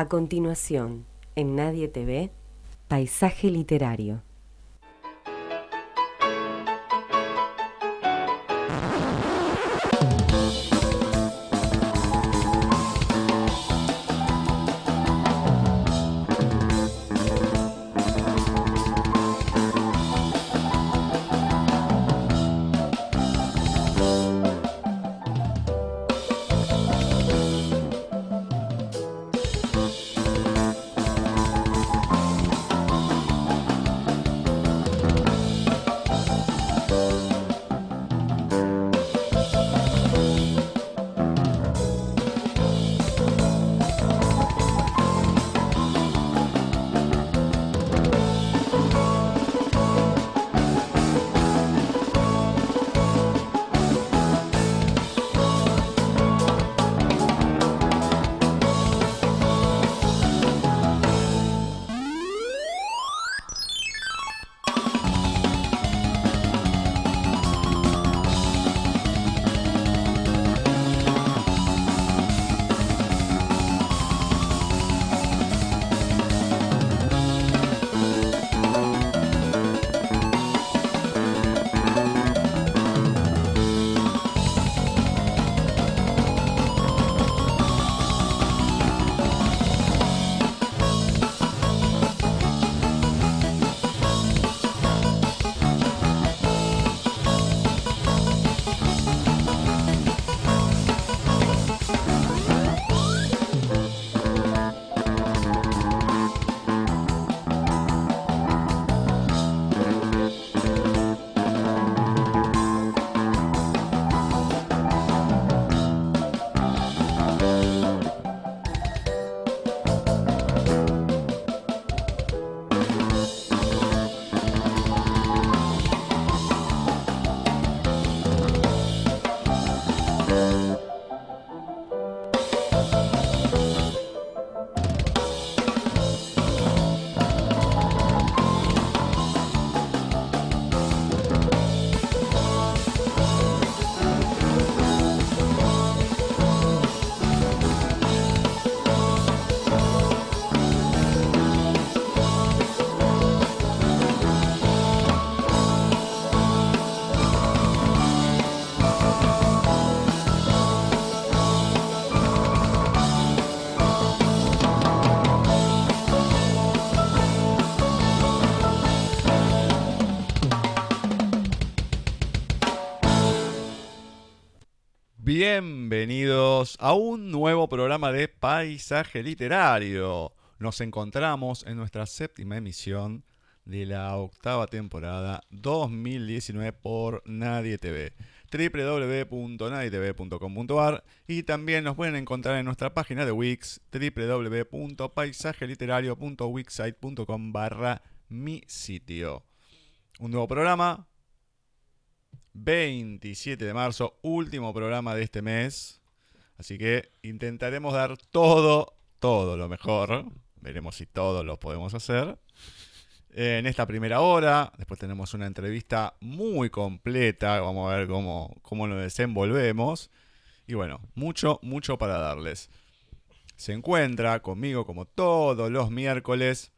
A continuación, en Nadie TV, Paisaje Literario. Bienvenidos a un nuevo programa de Paisaje Literario. Nos encontramos en nuestra séptima emisión de la octava temporada 2019 por Nadie TV www.nadietv.com.ar y también nos pueden encontrar en nuestra página de Wix www.paisajeliterario.wixsite.com barra mi sitio. Un nuevo programa, 27 de marzo, último programa de este mes. Así que intentaremos dar todo, todo lo mejor. Veremos si todo lo podemos hacer. En esta primera hora, después tenemos una entrevista muy completa. Vamos a ver cómo, cómo nos desenvolvemos. Y bueno, mucho, mucho para darles. Se encuentra conmigo como todos los miércoles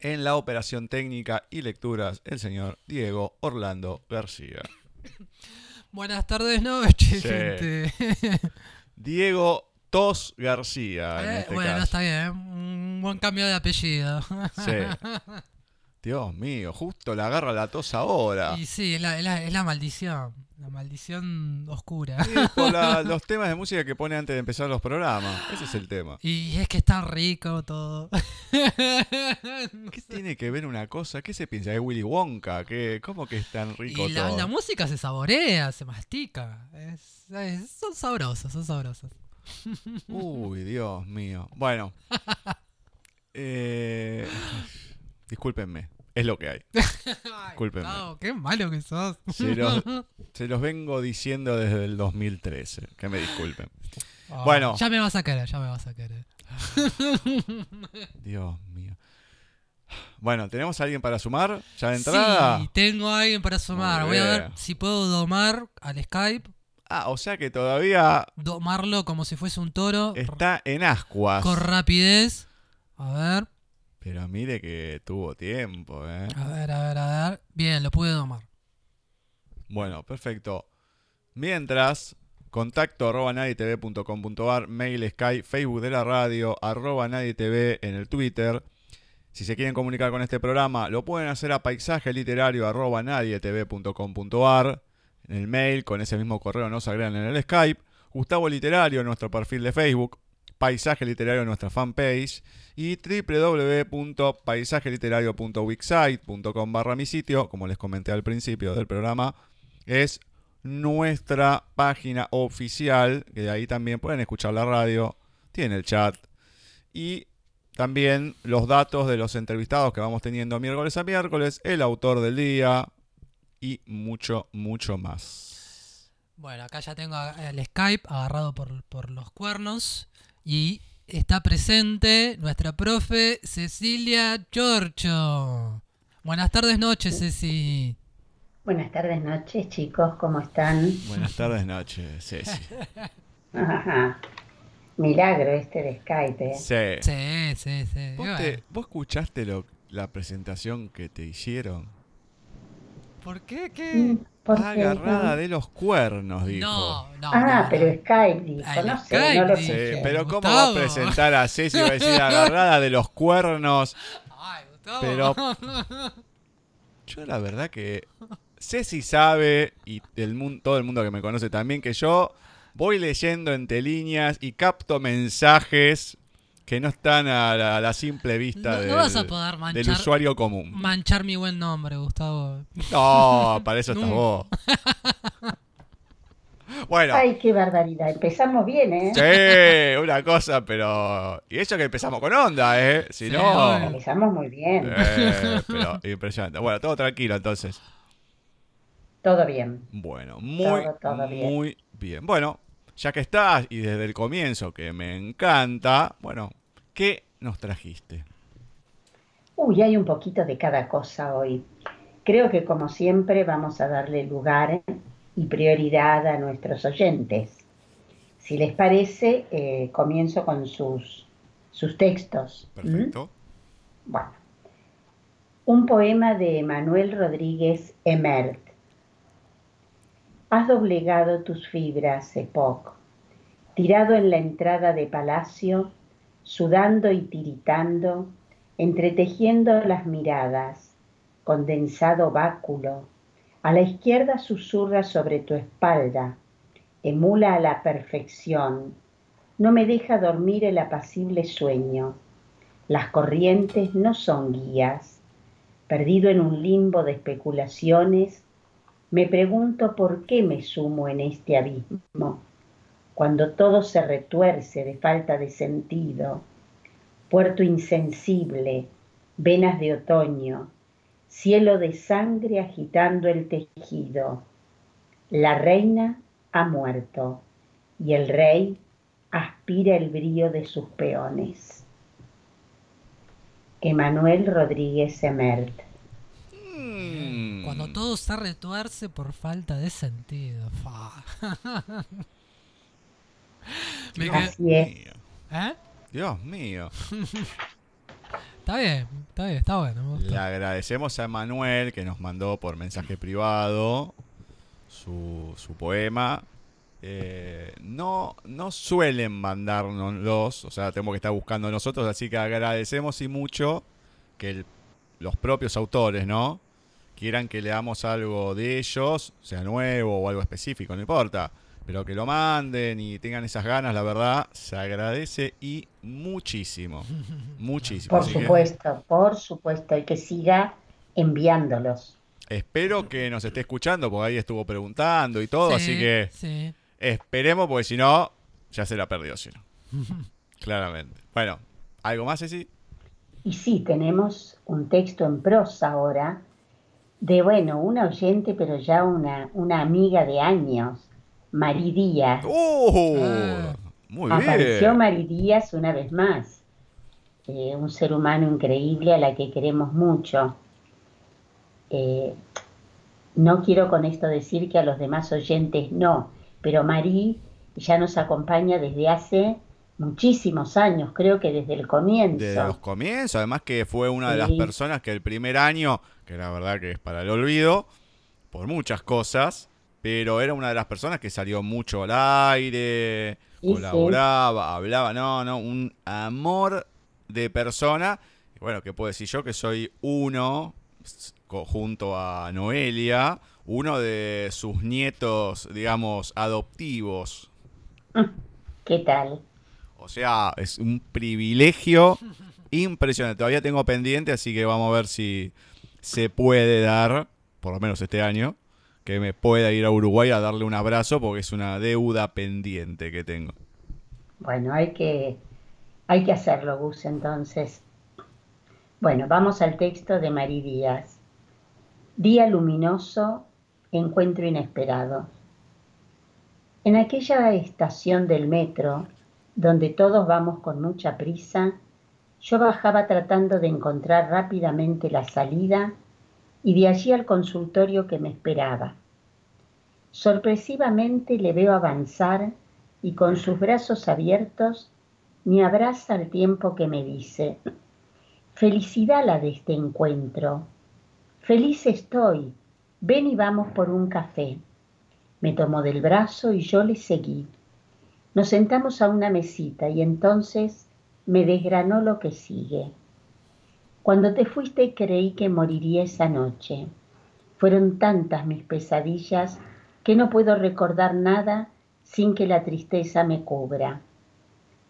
en la operación técnica y lecturas el señor Diego Orlando García. Buenas tardes, noches, Sí. gente. Diego Tos García, en Eh, este bueno, caso. está bien. Un buen cambio de apellido. Sí. Dios mío, justo le agarra la tos ahora. Y sí, es la, es la- es la maldición. La maldición oscura. Por la- los temas de música que pone antes de empezar los programas. Ese es el tema. Y es que es tan rico todo. ¿Qué tiene que ver una cosa? ¿Qué se piensa? ¿Es Willy Wonka? ¿Qué, ¿Cómo que es tan rico Y la, todo? la música se saborea, se mastica. Es- es- son sabrosos, son sabrosos. Uy, Dios mío. Bueno. Eh, discúlpenme. Es lo que hay. Discúlpenme. Gustavo, qué malo que sos. Se los, se los vengo diciendo desde el 2013. Que me disculpen. Bueno. Ya me vas a querer, ya me vas a querer. Dios mío. Bueno, ¿tenemos a alguien para sumar? ¿Ya de entrada? Sí, tengo a alguien para sumar. Voy a ver si puedo domar al Skype. Ah, o sea que todavía Domarlo como si fuese un toro. está en ascuas. Con rapidez. A ver, Pero mire que tuvo tiempo, ¿eh? a ver, a ver, a ver. Bien, lo pude domar. Bueno, perfecto. Mientras, contacto arroba nadietv.com.ar, mail, Skype, Facebook de la radio, arroba nadietv en el Twitter. Si se quieren comunicar con este programa, lo pueden hacer a paisaje literario arroba nadietv.com.ar. En el mail, con ese mismo correo nos agregan en el Skype. Gustavo Literario nuestro perfil de Facebook. Paisaje Literario en nuestra fanpage. Y www.paisajeliterario.wixsite.com barra mi sitio, como les comenté al principio del programa, es nuestra página oficial, que de ahí también pueden escuchar la radio, tiene el chat y también los datos de los entrevistados que vamos teniendo miércoles a miércoles, el autor del día y mucho, mucho más. Bueno, acá ya tengo el Skype agarrado por, por los cuernos. Y está presente nuestra profe Cecilia Chorcho. Buenas tardes, noches, Ceci. Buenas tardes, noches, chicos, ¿cómo están? Buenas tardes, noches, Ceci. Ajá. Milagro este de Skype. ¿eh? Sí. Sí, sí, sí. ¿Vos, Bueno, te- vos escuchaste lo- la presentación que te hicieron? ¿Por qué? ¿Qué? Mm, ¿por qué? Agarrada de los cuernos, dijo. No, no. Ah, no, pero no. Skype dijo, Ah, no sé, Skype no lo escuché. pero ¿cómo va a presentar a Ceci va a decir agarrada de los cuernos? Ay, Gustavo. Pero- Yo la verdad que Ceci sabe, y el mun- todo el mundo que me conoce también, que yo voy leyendo entre líneas y capto mensajes que no están a la, a la simple vista No- no del, vas a poder del manchar- usuario común. Manchar mi buen nombre, Gustavo. No, para eso estás vos. Bueno, Ay, qué barbaridad. Empezamos bien, ¿eh? sí, una cosa, pero... Y eso que empezamos con onda, ¿eh? Si Sí, no... Empezamos muy bien. Eh, pero impresionante. Bueno, todo tranquilo entonces. Todo bien. Bueno, muy, Todo, todo bien. muy bien. Bueno, ya que estás y desde el comienzo que me encanta, bueno, ¿qué nos trajiste? Uy, hay un poquito de cada cosa hoy. Creo que como siempre vamos a darle lugar y prioridad a nuestros oyentes. Si les parece, eh, comienzo con sus, sus textos. Perfecto. Bueno, un poema de Manuel Rodríguez Emert. Has doblegado tus fibras, Epoch, tirado en la entrada de palacio, sudando y tiritando, entretejiendo las miradas, condensado báculo, a la izquierda susurra sobre tu espalda, emula a la perfección, no me deja dormir el apacible sueño. Las corrientes no son guías. Perdido en un limbo de especulaciones, me pregunto por qué me sumo en este abismo, cuando todo se retuerce de falta de sentido. Puerto insensible, venas de otoño, cielo de sangre agitando el tejido. La reina ha muerto y el rey aspira el brío de sus peones. Emanuel Rodríguez Emert. Mm. Cuando todo se retuerce por falta de sentido. Me Dios mío. ¿Eh? Dios mío. Está bien, está bien, está bueno. Me Le agradecemos a Manuel que nos mandó por mensaje privado su, su poema. Eh, no, no suelen mandárnoslos, o sea, tenemos que estar buscando nosotros, así que agradecemos y mucho que el- los propios autores, ¿no? Quieran que leamos algo de ellos, sea nuevo o algo específico, no importa, pero que lo manden y tengan esas ganas, la verdad, se agradece y muchísimo, muchísimo. Por Así que- supuesto, por supuesto, y que siga enviándolos. Espero que nos esté escuchando, porque ahí estuvo preguntando y todo, Sí, así que Sí. esperemos, porque si no, ya se la perdió, si no. Claramente. Bueno, ¿algo más, Ceci? Y sí, tenemos un texto en prosa ahora de, bueno, una oyente, pero ya una, una amiga de años, Mari Díaz. Muy Apareció bien. Mari Díaz una vez más, Eh, un ser humano increíble a la que queremos mucho. Eh, no quiero con esto decir que a los demás oyentes no, pero Marí ya nos acompaña desde hace muchísimos años, creo que desde el comienzo. Desde los comienzos, además que fue una de las personas que el primer año, que la verdad que es para el olvido, por muchas cosas, pero era una de las personas que salió mucho al aire, Y sí. colaboraba, hablaba, no, no, un amor de persona. Y bueno, ¿qué puedo decir yo? Que soy uno, junto a Noelia, uno de sus nietos, digamos, adoptivos. ¿Qué tal? O sea, es un privilegio impresionante. Todavía tengo pendiente, así que vamos a ver si se puede dar, por lo menos este año, que me pueda ir a Uruguay a darle un abrazo porque es una deuda pendiente que tengo. Bueno, hay que, hay que hacerlo, Gus, entonces. Bueno, vamos al texto de Marí Díaz. Día luminoso, encuentro inesperado. En aquella estación del metro, donde todos vamos con mucha prisa, yo bajaba tratando de encontrar rápidamente la salida y de allí al consultorio que me esperaba. Sorpresivamente le veo avanzar y con sus brazos abiertos me abraza al tiempo que me dice, felicidad la de este encuentro, feliz estoy, ven y vamos por un café. Me tomó del brazo y yo le seguí. Nos sentamos a una mesita y entonces me desgranó lo que sigue. Cuando te fuiste creí que moriría esa noche. Fueron tantas mis pesadillas que no puedo recordar nada sin que la tristeza me cubra.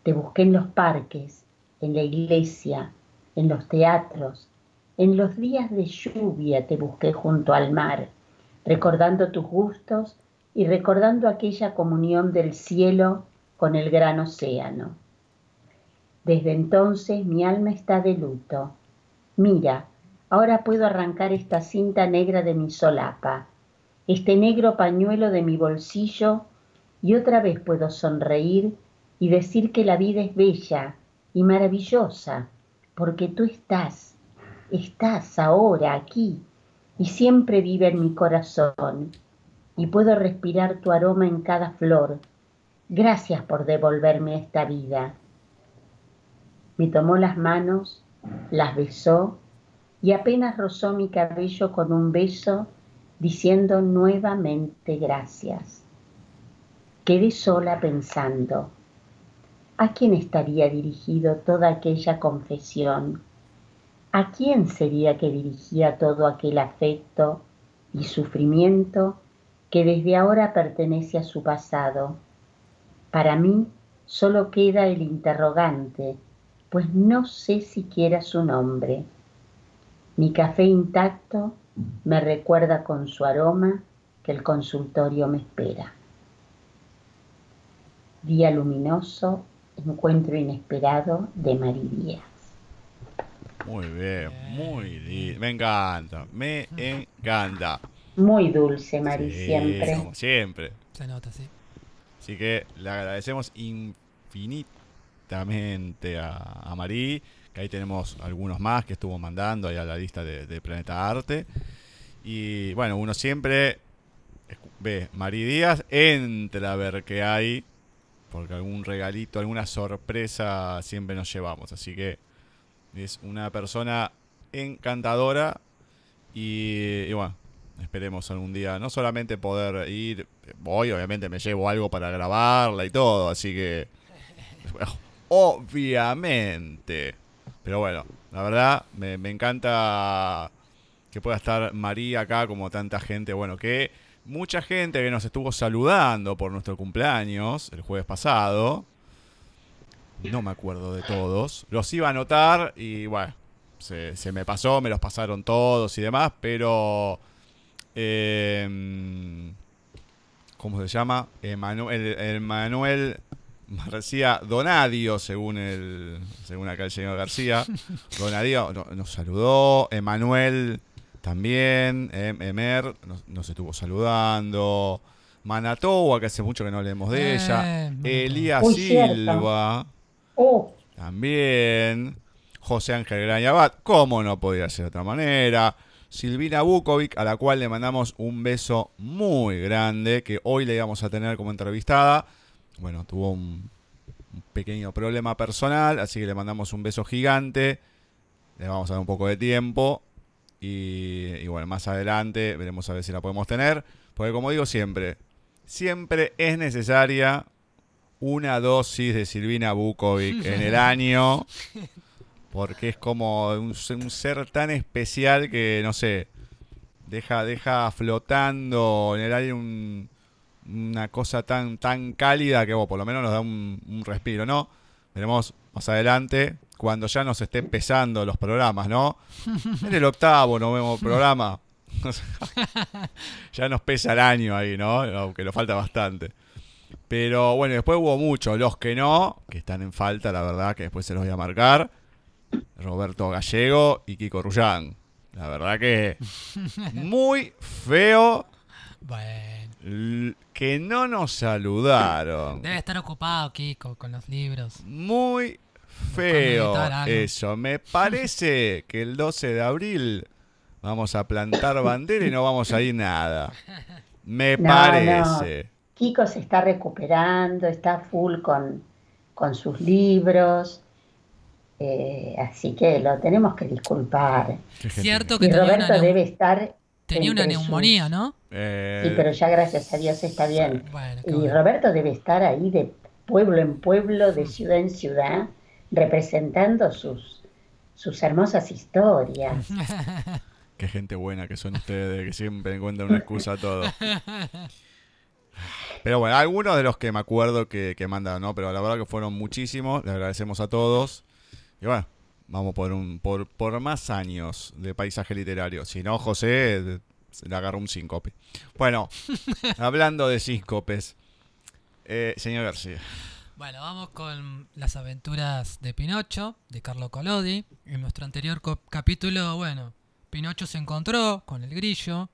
Te busqué en los parques, en la iglesia, en los teatros, en los días de lluvia te busqué junto al mar, recordando tus gustos y recordando aquella comunión del cielo con el gran océano. Desde entonces mi alma está de luto. Mira, ahora puedo arrancar esta cinta negra de mi solapa, este negro pañuelo de mi bolsillo y otra vez puedo sonreír y decir que la vida es bella y maravillosa, porque tú estás, estás ahora aquí y siempre vive en mi corazón y puedo respirar tu aroma en cada flor. Gracias por devolverme esta vida. Me tomó las manos, las besó y apenas rozó mi cabello con un beso diciendo nuevamente gracias. Quedé sola pensando, ¿a quién estaría dirigido toda aquella confesión? ¿A quién sería que dirigía todo aquel afecto y sufrimiento que desde ahora pertenece a su pasado? Para mí solo queda el interrogante, pues no sé siquiera su nombre. Mi café intacto me recuerda con su aroma que el consultorio me espera. Día luminoso, encuentro inesperado de Marí Díaz. Muy bien, muy lindo. Me encanta, me encanta. Muy dulce, Marí, Sí, siempre. Como siempre. Se nota, sí. Así que le agradecemos infinitamente a, a Marí, que ahí tenemos algunos más que estuvo mandando ahí a la lista de, Planeta Arte. Y bueno, uno siempre ve Marí Díaz, entra a ver qué hay, porque algún regalito, alguna sorpresa siempre nos llevamos. Así que es una persona encantadora y, bueno, esperemos algún día no solamente poder ir, voy, obviamente me llevo algo para grabarla y todo, así que bueno, obviamente. Pero bueno, la verdad me, encanta que pueda estar María acá como tanta gente, bueno, que mucha gente que nos estuvo saludando por nuestro cumpleaños el jueves pasado. No me acuerdo de todos. Los iba a anotar y bueno, se, me pasó, me los pasaron todos y demás, pero... eh, ¿Cómo se llama? Emanuel, Emanuel García Donadio, según el según acá el señor García. Donadio no- nos saludó. Emanuel también. Em- Emer nos, nos estuvo saludando. Manatoa, que hace mucho que no leemos de Eh, ella. Manatoa. Elías. Silva. Oh, También. José Ángel Grañabat, ¿cómo no podía ser de otra manera? Silvina Bukovic, a la cual le mandamos un beso muy grande, que hoy le íbamos a tener como entrevistada. Bueno, tuvo un, un pequeño problema personal, así que le mandamos un beso gigante. Le vamos a dar un poco de tiempo. Y, y bueno, más adelante veremos a ver si la podemos tener. Porque como digo siempre, siempre es necesaria una dosis de Silvina Bukovic en el año. Porque es como un, un ser tan especial que, no sé, deja, deja flotando en el aire un- una cosa tan, tan cálida que vos por lo menos nos da un, un respiro, ¿no? Veremos más adelante, cuando ya nos esté pesando los programas, ¿no? En el octavo no vemos programa. ya nos pesa el año ahí, ¿no? Aunque nos falta bastante. Pero bueno, después hubo muchos, los que no, que están en falta, la verdad, que después se los voy a marcar. Roberto Gallego y Kiko Rullán. La verdad que muy feo Bueno. Que no nos saludaron. Debe estar ocupado, Kiko, con los libros. Muy feo eso. Me parece que el 12 de abril vamos a plantar bandera y no vamos a ir nada. Me No, parece. Kiko se está recuperando, está full con, con sus libros, eh, así que lo tenemos que disculpar. Cierto que- Y una, Roberto debe estar, tenía una neumonía, sus- ¿no? Eh, sí, pero ya gracias a Dios está bien. Bueno, Y bueno. Roberto debe estar ahí de pueblo en pueblo, de ciudad en ciudad, representando sus, sus hermosas historias. Qué gente buena que son ustedes, que siempre encuentran una excusa a todo. Pero bueno, algunos de los que me acuerdo que, que mandaron, ¿no? Pero la verdad que fueron muchísimos, les agradecemos a todos. Y bueno, vamos por un por, por más años de paisaje literario. Si no, José se le agarró un síncope. Bueno, hablando de síncopes, eh, señor García. Bueno, vamos con las aventuras de Pinocho, de Carlo Collodi. En nuestro anterior capítulo, bueno, Pinocho se encontró con el grillo.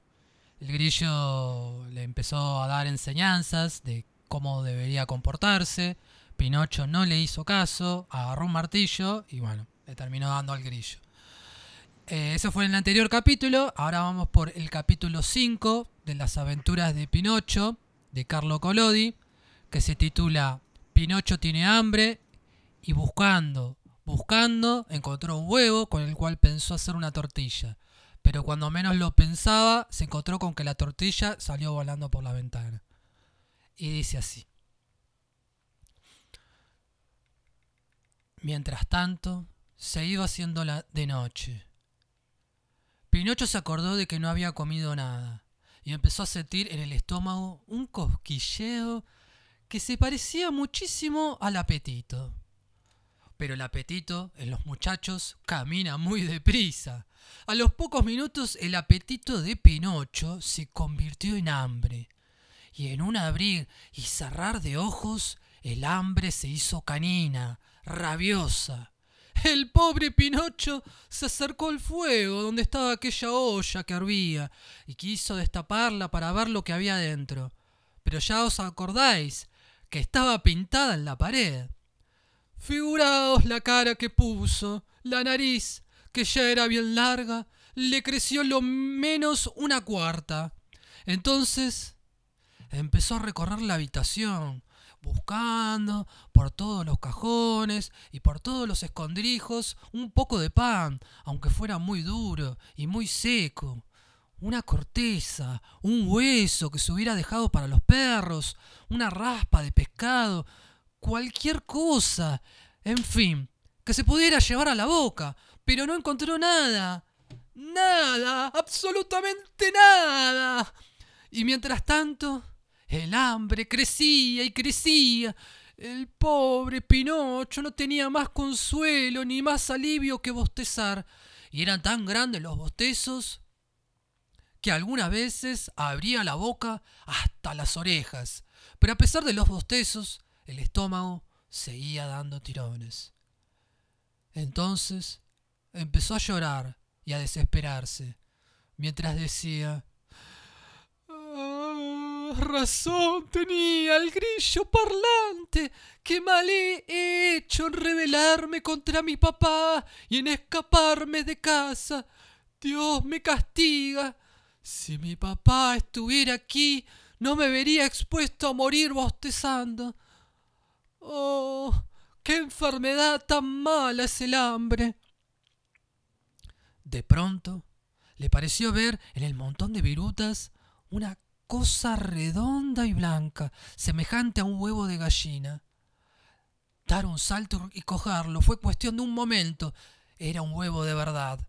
El grillo le empezó a dar enseñanzas de cómo debería comportarse. Pinocho no le hizo caso, agarró un martillo y bueno, le terminó dando al grillo. Eh, eso fue en el anterior capítulo. Ahora vamos por el capítulo 5 de las aventuras de Pinocho, de Carlo Collodi, que se titula Pinocho tiene hambre y buscando, buscando, encontró un huevo con el cual pensó hacer una tortilla. Pero cuando menos lo pensaba, se encontró con que la tortilla salió volando por la ventana. Y dice así. Mientras tanto, se iba haciendo la de noche. Pinocho se acordó de que no había comido nada y empezó a sentir en el estómago un cosquilleo que se parecía muchísimo al apetito. Pero el apetito en los muchachos camina muy deprisa. A los pocos minutos el apetito de Pinocho se convirtió en hambre. Y en un abrir y cerrar de ojos, el hambre se hizo canina, rabiosa. El pobre Pinocho se acercó al fuego donde estaba aquella olla que hervía y quiso destaparla para ver lo que había dentro. Pero ya os acordáis que estaba pintada en la pared. Figuraos la cara que puso, la nariz, que ya era bien larga, le creció lo menos una cuarta. Entonces empezó a recorrer la habitación, buscando por todos los cajones y por todos los escondrijos un poco de pan, aunque fuera muy duro y muy seco. Una corteza, un hueso que se hubiera dejado para los perros, una raspa de pescado, cualquier cosa, en fin, que se pudiera llevar a la boca, pero no encontró nada. Nada, absolutamente nada. Y mientras tanto, el hambre crecía y crecía. El pobre Pinocho no tenía más consuelo ni más alivio que bostezar. Y eran tan grandes los bostezos que algunas veces abría la boca hasta las orejas. Pero a pesar de los bostezos, el estómago seguía dando tirones. Entonces empezó a llorar y a desesperarse, mientras decía "Ah, razón tenía el grillo parlante. Qué mal he hecho en rebelarme contra mi papá y en escaparme de casa. Dios me castiga. Si mi papá estuviera aquí, no me vería expuesto a morir bostezando. Oh, qué enfermedad tan mala es el hambre. De pronto, le pareció ver en el montón de virutas una cosa redonda y blanca, semejante a un huevo de gallina. Dar un salto y cogerlo fue cuestión de un momento. Era un huevo de verdad.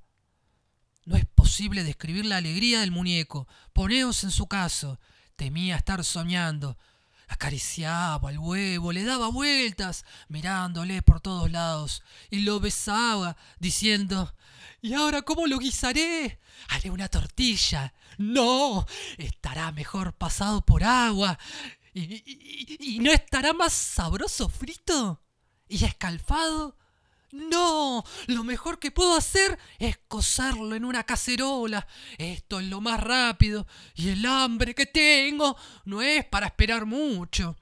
No es posible describir la alegría del muñeco. Poneos en su caso. Temía estar soñando. Acariciaba el huevo, le daba vueltas, mirándole por todos lados, y lo besaba, diciendo ¿Y ahora cómo lo guisaré? Haré una tortilla. No, estará mejor pasado por agua. ¿Y, no estará más sabroso frito? ¿Y escalfado? No, lo mejor que puedo hacer es cocerlo en una cacerola. Esto es lo más rápido y el hambre que tengo no es para esperar mucho.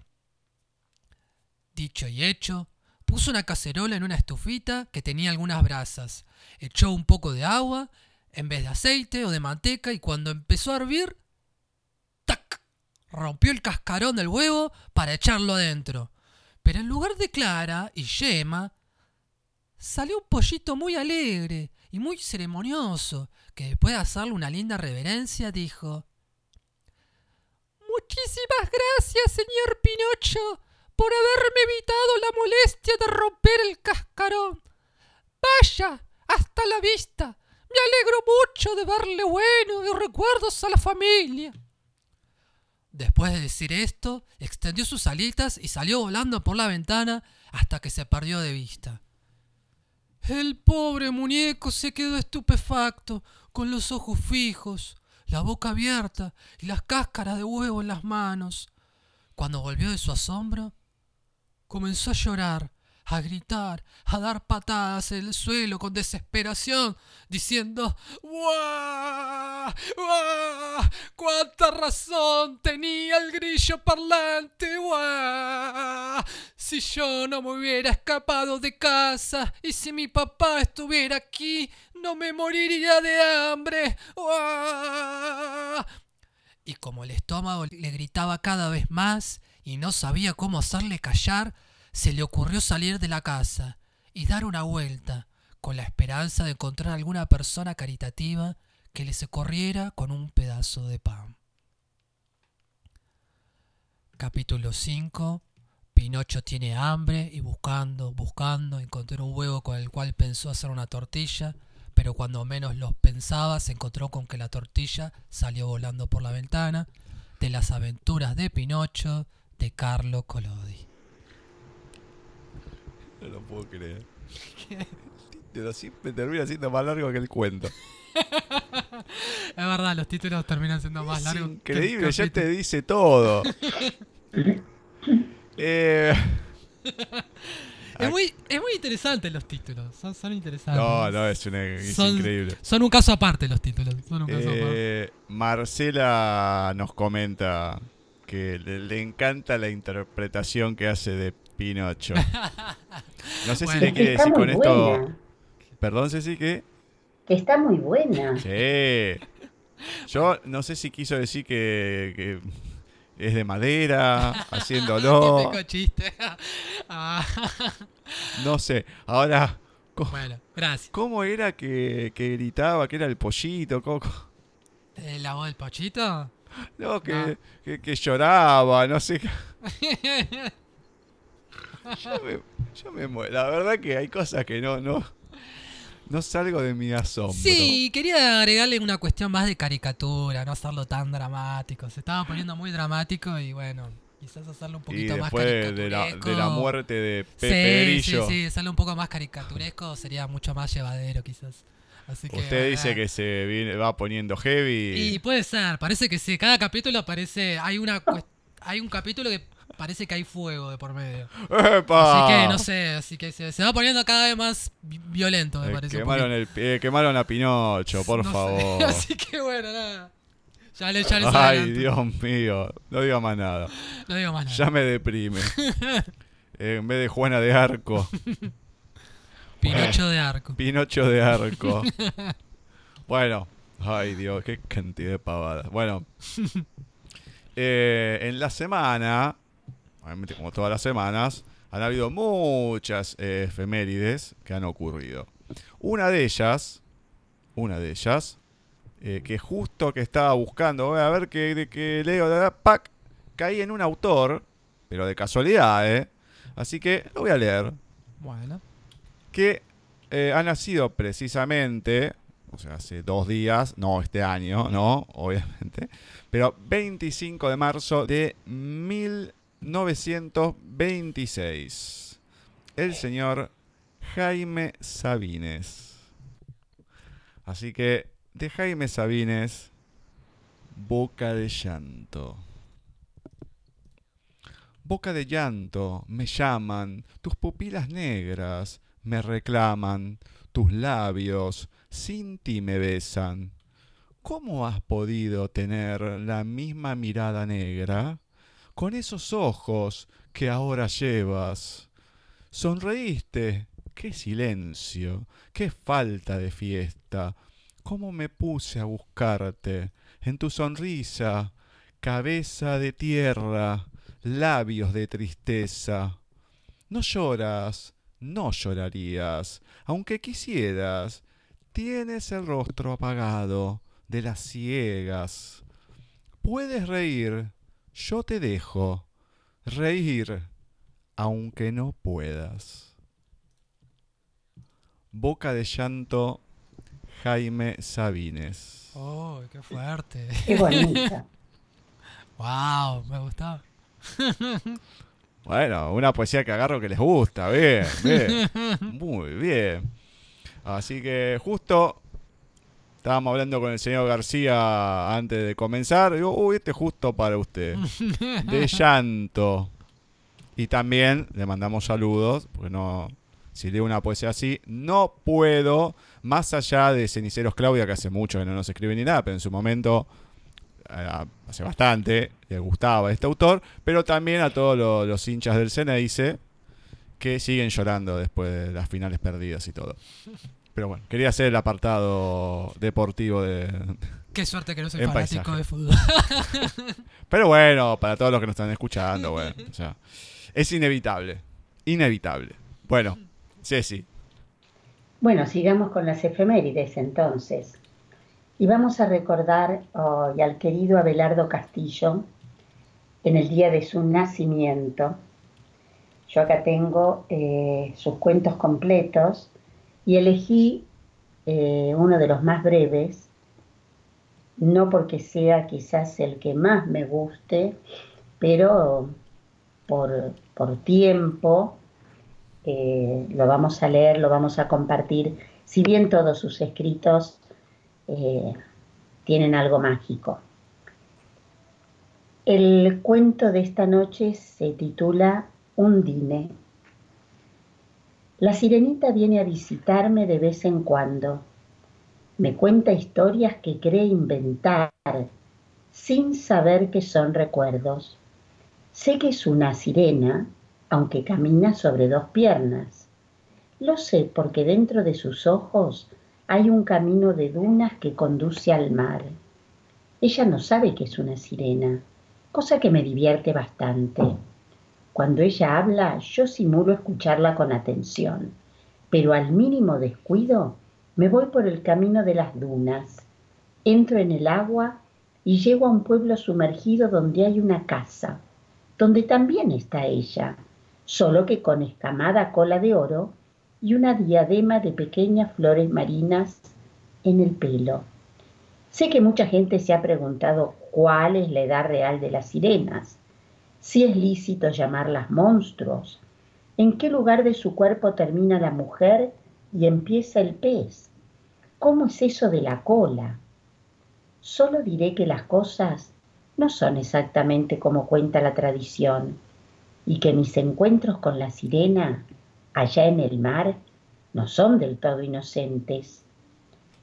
Dicho y hecho, puso una cacerola en una estufita que tenía algunas brasas, echó un poco de agua en vez de aceite o de manteca y cuando empezó a hervir, ¡tac! rompió el cascarón del huevo para echarlo adentro. Pero en lugar de clara y yema, salió un pollito muy alegre y muy ceremonioso, que después de hacerle una linda reverencia dijo Muchísimas gracias, señor Pinocho, por haberme evitado la molestia de romper el cascarón. Vaya, vista. Me alegro mucho de verle bueno y recuerdos a la familia. Después de decir esto, extendió sus alitas y salió volando por la ventana hasta que se perdió de vista. El pobre muñeco se quedó estupefacto, con los ojos fijos, la boca abierta y las cáscaras de huevo en las manos. Cuando volvió de su asombro, comenzó a llorar, a gritar, a dar patadas en el suelo con desesperación, diciendo ¡Guau! ¡Guau! ¡Cuánta razón tenía el grillo parlante! ¡Guau! Si yo no me hubiera escapado de casa y si mi papá estuviera aquí, no me moriría de hambre. ¡Guau! Y como el estómago le gritaba cada vez más y no sabía cómo hacerle callar, se le ocurrió salir de la casa y dar una vuelta, con la esperanza de encontrar alguna persona caritativa que le socorriera con un pedazo de pan. Capítulo 5 Pinocho tiene hambre y buscando, buscando, encontró un huevo con el cual pensó hacer una tortilla, pero cuando menos lo pensaba se encontró con que la tortilla salió volando por la ventana de las aventuras de Pinocho de Carlo Collodi. No lo puedo creer. El título siempre termina siendo más largo que el cuento. Es verdad, los títulos terminan siendo más Es largos. que el increíble, ya te dice todo. eh, Es muy, es muy interesante los títulos, son, son interesantes. no, no, es, una, es Son- increíble. Son un caso aparte los títulos. Son un caso aparte. Eh, Marcela nos comenta que le, le encanta la interpretación que hace de Pinocho. No sé Bueno. si le quiere decir con esto. Perdón, Ceci, que. Que está muy buena. Sí. Yo no sé si quiso decir que, que es de madera, haciéndolo. Chiste. Ah, No sé. Ahora, ¿cómo, bueno, gracias. cómo era que, que gritaba que era el pollito? ¿Cómo- cómo? Eh, ¿La voz del pochito? No, que, No. que, que lloraba, no sé. Yo me, yo me muero. La verdad que hay cosas que no, no, no salgo de mi asombro. Sí, quería agregarle una cuestión más de caricatura, no hacerlo tan dramático. Se estaba poniendo muy dramático y bueno, quizás hacerlo un Y poquito más de la, caricaturesco. de la muerte de Sí, Pepe sí, Grillo, sí, hacerlo un poco más caricaturesco sería mucho más llevadero quizás. Así que, usted dice que se viene, va poniendo heavy. Y puede ser, parece que sí. Cada capítulo aparece. Hay una hay un capítulo que parece que hay fuego de por medio. ¡Epa! Así que no sé, así que se, se va poniendo cada vez más vi- violento, me Eh, parece. quemaron, el, eh, quemaron a Pinocho, por No sé, favor. Así que bueno, nada. Ya le, ya les Ay, adelanto. Dios mío. No diga más nada. No digo más nada. Ya me deprime. Eh, en vez de Juana de Arco, Pinocho de arco. Pinocho de Arco. Bueno, ay Dios, qué cantidad de pavadas. Bueno, eh, en la semana, obviamente como todas las semanas, han habido muchas eh, efemérides que han ocurrido. Una de ellas, una de ellas, eh, que justo que estaba buscando, voy a ver qué de qué leo, da, pac, caí en un autor, pero de casualidad, ¿eh? Así que lo voy a leer. Bueno. Que eh, ha nacido precisamente, o sea, hace dos días, no este año, no, obviamente, pero 25 de marzo de 1926. El señor Jaime Sabines. Así que de Jaime Sabines, Boca de Llanto. Boca de llanto, me llaman, tus pupilas negras me reclaman, tus labios sin ti me besan. ¿Cómo has podido tener la misma mirada negra con esos ojos que ahora llevas? Sonreíste, qué silencio, qué falta de fiesta. ¿Cómo me puse a buscarte en tu sonrisa, cabeza de tierra? labios de tristeza. No lloras, no llorarías, aunque quisieras. Tienes el rostro apagado de las ciegas. Puedes reír, yo te dejo. Reír, aunque no puedas. Boca de llanto, Jaime Sabines. ¡Oh, qué fuerte! Qué bonita. ¡Wow! Me gustaba. Bueno, una poesía que agarro que les gusta, bien, bien. Muy bien. Así que justo estábamos hablando con el señor García antes de comenzar. Digo, uy, este es justo para usted. De llanto. Y también le mandamos saludos, porque no, si leo una poesía así, no puedo, más allá de Ceniceros Claudia, que hace mucho que no nos escribe ni nada, pero en su momento eh, hace bastante, le gustaba este autor, pero también a todos lo- los hinchas del Ceneice que siguen llorando después de las finales perdidas y todo. Pero bueno, quería hacer el apartado deportivo de... Qué suerte que no soy fanático paisaje. de fútbol. Pero bueno, para todos los que nos están escuchando, bueno, o sea, es inevitable, inevitable. Bueno, Ceci, Bueno, sigamos con las efemérides entonces. Y vamos a recordar hoy al querido Abelardo Castillo en el día de su nacimiento. Yo acá tengo eh, sus cuentos completos y elegí eh, uno de los más breves, no porque sea quizás el que más me guste, pero por, por tiempo eh, lo vamos a leer, lo vamos a compartir, si bien todos sus escritos eh, tienen algo mágico. El cuento de esta noche se titula Undine. La sirenita viene a visitarme de vez en cuando. Me cuenta historias que cree inventar sin saber que son recuerdos. Sé que es una sirena, aunque camina sobre dos piernas. Lo sé porque dentro de sus ojos hay un camino de dunas que conduce al mar. Ella no sabe que es una sirena, cosa que me divierte bastante. Cuando ella habla, yo simulo escucharla con atención, pero al mínimo descuido me voy por el camino de las dunas, entro en el agua y llego a un pueblo sumergido donde hay una casa, donde también está ella, solo que con escamada cola de oro y una diadema de pequeñas flores marinas en el pelo. Sé que mucha gente se ha preguntado cuál es la edad real de las sirenas, si es lícito llamarlas monstruos, en qué lugar de su cuerpo termina la mujer y empieza el pez, cómo es eso de la cola. Solo diré que las cosas no son exactamente como cuenta la tradición y que mis encuentros con la sirena allá en el mar no son del todo inocentes.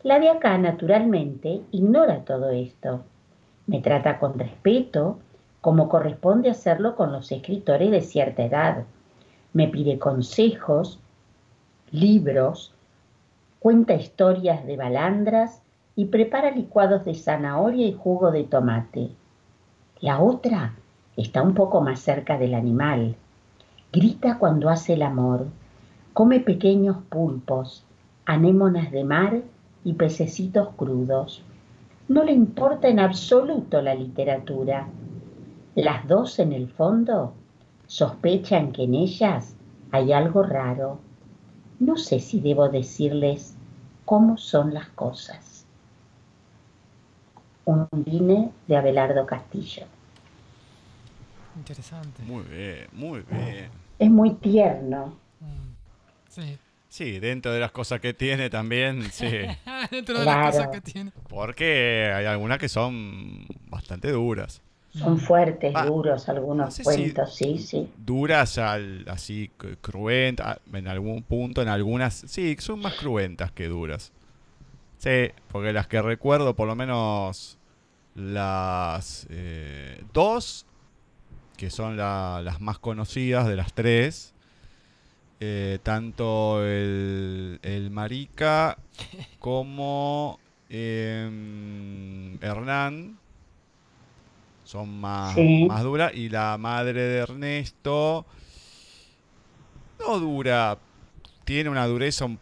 La de acá, naturalmente, ignora todo esto. Me trata con respeto, como corresponde hacerlo con los escritores de cierta edad. Me pide consejos, libros, cuenta historias de balandras y prepara licuados de zanahoria y jugo de tomate. La otra está un poco más cerca del animal. Grita cuando hace el amor. Come pequeños pulpos, anémonas de mar y pececitos crudos. No le importa en absoluto la literatura. Las dos en el fondo sospechan que en ellas hay algo raro. No sé si debo decirles cómo son las cosas. Undine de Abelardo Castillo. Interesante. Muy bien, muy bien. Es muy tierno. Mm, Sí. Sí, dentro de las cosas que tiene también, sí. Dentro de Claro. las cosas que tiene. Porque hay algunas que son bastante duras. Son fuertes, Ah, duros algunos no sé si- cuentos, sí, sí. Duras, al, así, cru- cruentas, en algún punto, en algunas, sí, son más cruentas que duras. Sí, porque las que recuerdo, por lo menos las eh, dos, que son la- las más conocidas de las tres, eh, tanto el, el Marica como em, Hernán son más, Sí. más duras y la madre de Ernesto no dura, tiene una dureza un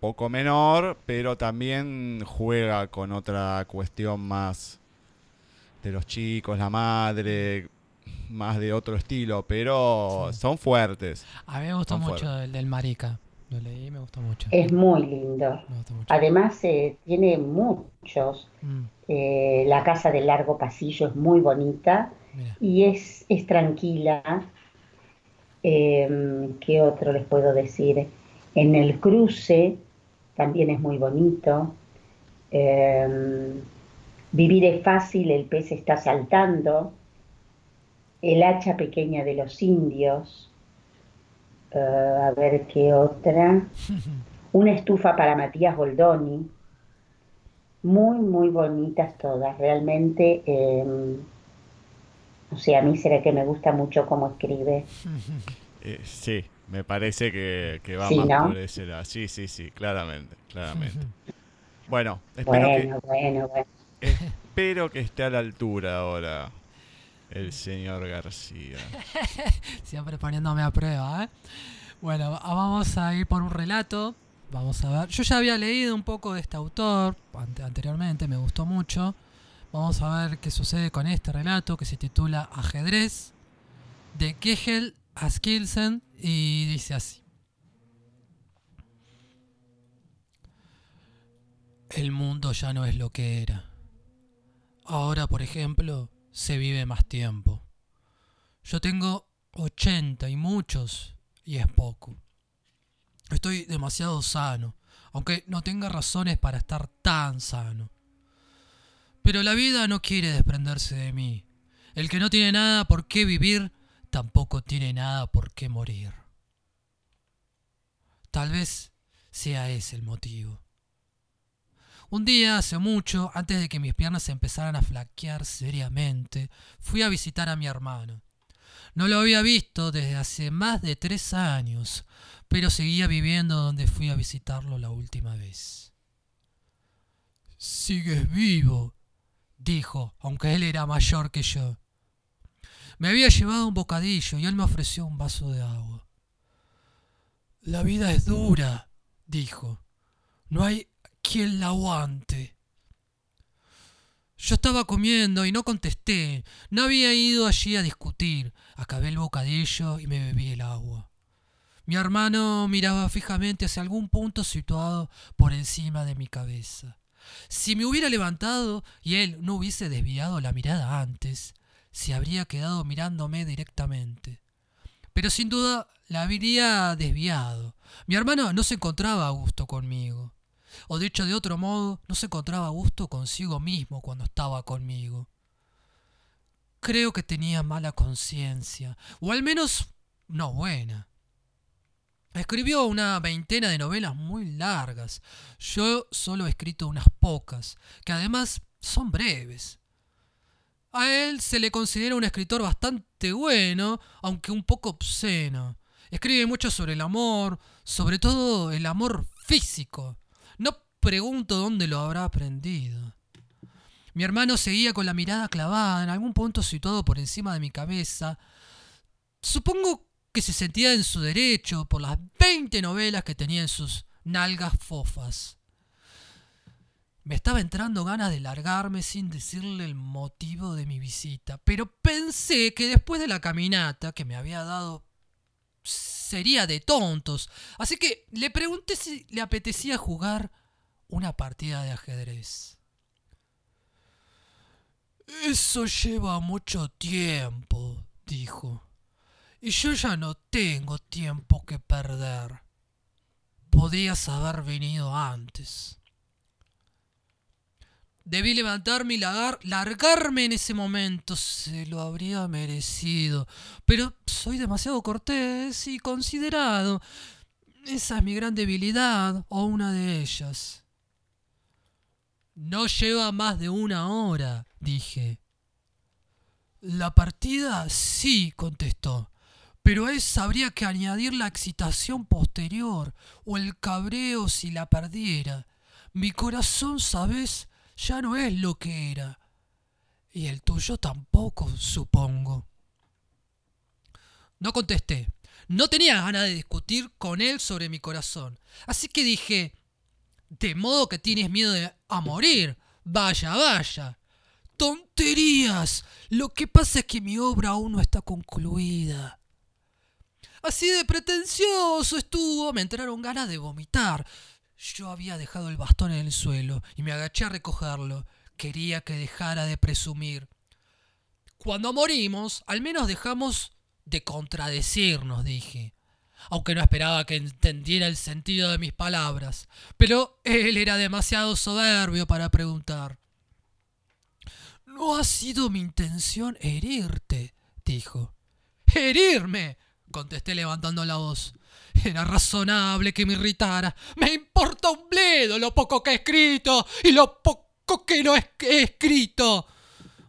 poco menor, pero también juega con otra cuestión más de los chicos, la madre, más de otro estilo, pero Sí. son fuertes. A mí me gustó Son mucho fuertes. el del Marica. Lo leí me gustó mucho. Es muy lindo. Me gustó mucho. Además, eh, tiene muchos. Mm, Eh, la casa del largo pasillo es muy bonita mira. y es, es tranquila. Eh, ¿qué otro les puedo decir? En el cruce también es muy bonito. Eh, vivir es fácil, el pez está saltando. El hacha pequeña de los indios. Eh, a ver qué otra. Una estufa para Matías Goldoni. Muy, muy bonitas todas. Realmente, eh, o sea, a mí será que me gusta mucho cómo escribe. Eh, sí, me parece que, que va Sí, más ¿no? por ese lado. Sí, sí, sí, claramente, claramente. Bueno, espero, Bueno, bueno, bueno. espero que esté a la altura ahora el señor García. Siempre poniéndome a prueba, ¿eh? Bueno, va- vamos a ir por un relato. Vamos a ver. Yo ya había leído un poco de este autor ante- anteriormente, me gustó mucho. Vamos a ver qué sucede con este relato que se titula Ajedrez de Kegel Askilsen y dice así. El mundo ya no es lo que era. Ahora, por ejemplo, se vive más tiempo. Yo tengo 80 y muchos, y es poco. Estoy demasiado sano, aunque no tenga razones para estar tan sano. Pero la vida no quiere desprenderse de mí. El que no tiene nada por qué vivir, tampoco tiene nada por qué morir. Tal vez sea ese el motivo. Un día, hace mucho, antes de que mis piernas empezaran a flaquear seriamente, fui a visitar a mi hermano. No lo había visto desde hace más de tres años, pero seguía viviendo donde fui a visitarlo la última vez. Sigues vivo, dijo, aunque él era mayor que yo. Me había llevado un bocadillo y él me ofreció un vaso de agua. La vida es dura, dijo. No hay quien la aguante. Yo estaba comiendo y no contesté. No había ido allí a discutir. Acabé el bocadillo y me bebí el agua. Mi hermano miraba fijamente hacia algún punto situado por encima de mi cabeza. Si me hubiera levantado y él no hubiese desviado la mirada antes, se habría quedado mirándome directamente. Pero sin duda la habría desviado. Mi hermano no se encontraba a gusto conmigo. O dicho de otro modo, no se encontraba a gusto consigo mismo cuando estaba conmigo. Creo que tenía mala conciencia, o al menos no buena. Escribió una veintena de novelas muy largas. Yo solo he escrito unas pocas, que además son breves. A él se le considera un escritor bastante bueno, aunque un poco obsceno. Escribe mucho sobre el amor, sobre todo el amor físico. Pregunto dónde lo habrá aprendido. Mi hermano seguía con la mirada clavada en algún punto situado por encima de mi cabeza. Supongo que se sentía en su derecho por las 20 novelas que tenía en sus nalgas fofas. Me estaba entrando ganas de largarme sin decirle el motivo de mi visita, pero pensé que después de la caminata que me había dado sería de tontos, así que le pregunté si le apetecía jugar una partida de ajedrez. Eso lleva mucho tiempo, dijo, y yo ya no tengo tiempo que perder. Podías haber venido antes. Debí levantarme y largarme en ese momento. Se lo habría merecido. Pero soy demasiado cortés y considerado. Esa es mi gran debilidad, o una de ellas. No lleva más de una hora, dije. La partida sí, contestó. Pero a esa habría que añadir la excitación posterior, o el cabreo si la perdiera. Mi corazón, ¿sabes? ya no es lo que era. Y el tuyo tampoco, supongo. No contesté. No tenía ganas de discutir con él sobre mi corazón. Así que dije, de modo que tienes miedo de a morir. Vaya, vaya. Tonterías. Lo que pasa es que mi obra aún no está concluida. Así de pretencioso estuvo, me entraron ganas de vomitar. Yo había dejado el bastón en el suelo y me agaché a recogerlo. Quería que dejara de presumir. Cuando morimos, al menos dejamos de contradecirnos, dije, aunque no esperaba que entendiera el sentido de mis palabras. Pero él era demasiado soberbio para preguntar. No ha sido mi intención herirte, dijo. ¿Herirme? contesté levantando la voz. Era razonable que me irritara. Me importa un bledo lo poco que he escrito y lo poco que no he escrito.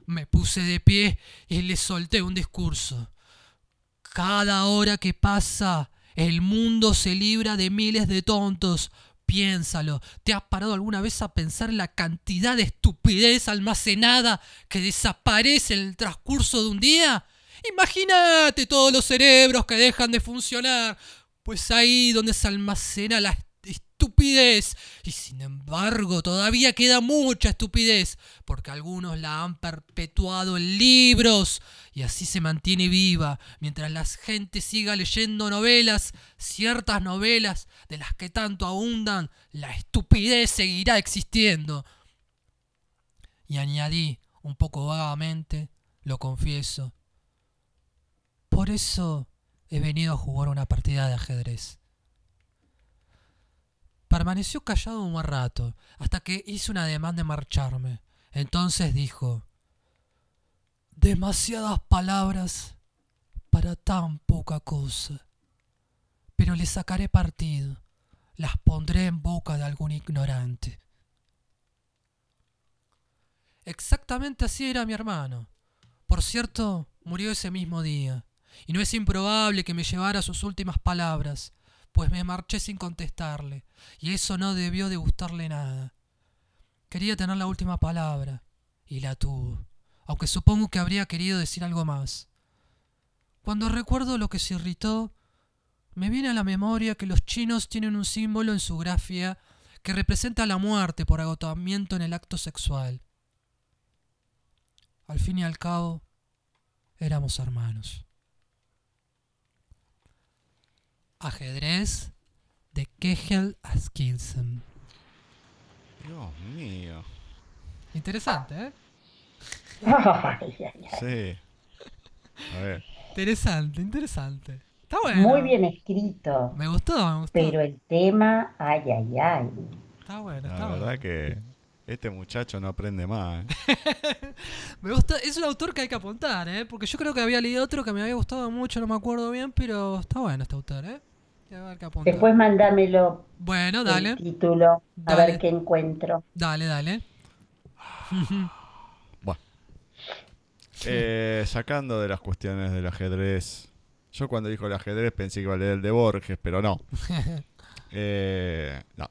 Me puse de pie y le solté un discurso. Cada hora que pasa, el mundo se libra de miles de tontos. Piénsalo. ¿Te has parado alguna vez a pensar en la cantidad de estupidez almacenada que desaparece en el transcurso de un día? Imagínate todos los cerebros que dejan de funcionar pues ahí donde se almacena la estupidez. Y sin embargo, todavía queda mucha estupidez, porque algunos la han perpetuado en libros, y así se mantiene viva, mientras la gente siga leyendo novelas, ciertas novelas de las que tanto abundan, la estupidez seguirá existiendo. Y añadí, un poco vagamente, lo confieso. Por eso he venido a jugar una partida de ajedrez. Permaneció callado un buen rato, hasta que hice una demanda de marcharme. Entonces dijo, demasiadas palabras para tan poca cosa. Pero le sacaré partido, las pondré en boca de algún ignorante. Exactamente así era mi hermano. Por cierto, murió ese mismo día y no es improbable que me llevara sus últimas palabras, pues me marché sin contestarle, y eso no debió de gustarle nada. Quería tener la última palabra, y la tuvo, aunque supongo que habría querido decir algo más. Cuando recuerdo lo que se irritó, me viene a la memoria que los chinos tienen un símbolo en su grafía que representa la muerte por agotamiento en el acto sexual. Al fin y al cabo, éramos hermanos. Ajedrez de Kegel Askinson. Dios mío. Interesante, ¿eh? Sí. A ver. Interesante, interesante. Está bueno. Muy bien escrito. Me gustó, me gustó. Pero el tema, ay, ay, ay. Está bueno, está La bueno. verdad que este muchacho no aprende más. ¿eh? Me gusta, es un autor que hay que apuntar, ¿eh? Porque yo creo que había leído otro que me había gustado mucho, no me acuerdo bien, pero está bueno este autor, ¿eh? Ver qué. Después mándamelo Bueno, el dale, título, a Dale. ver qué encuentro. dale, dale. Bueno. Eh, sacando de las cuestiones del ajedrez. Yo cuando dijo el ajedrez pensé que iba a leer el de Borges, pero no. Eh, no.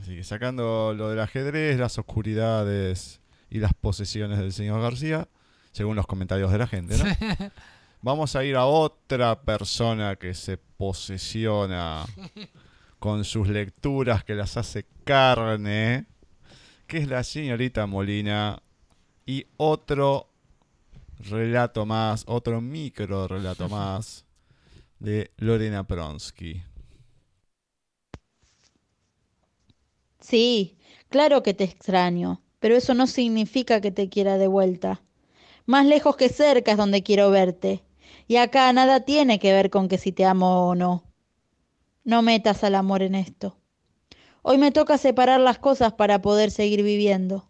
Así que sacando lo del ajedrez, las oscuridades y las posesiones del señor García, según los comentarios de la gente, ¿no? Vamos a ir a otra persona que se posesiona con sus lecturas que las hace carne, que es la señorita Molina, y otro relato más, otro micro relato más de Lorena Pronsky. Sí, claro que te extraño, pero eso no significa que te quiera de vuelta. Más lejos que cerca es donde quiero verte. Y acá nada tiene que ver con que si te amo o no. No metas al amor en esto. Hoy me toca separar las cosas para poder seguir viviendo.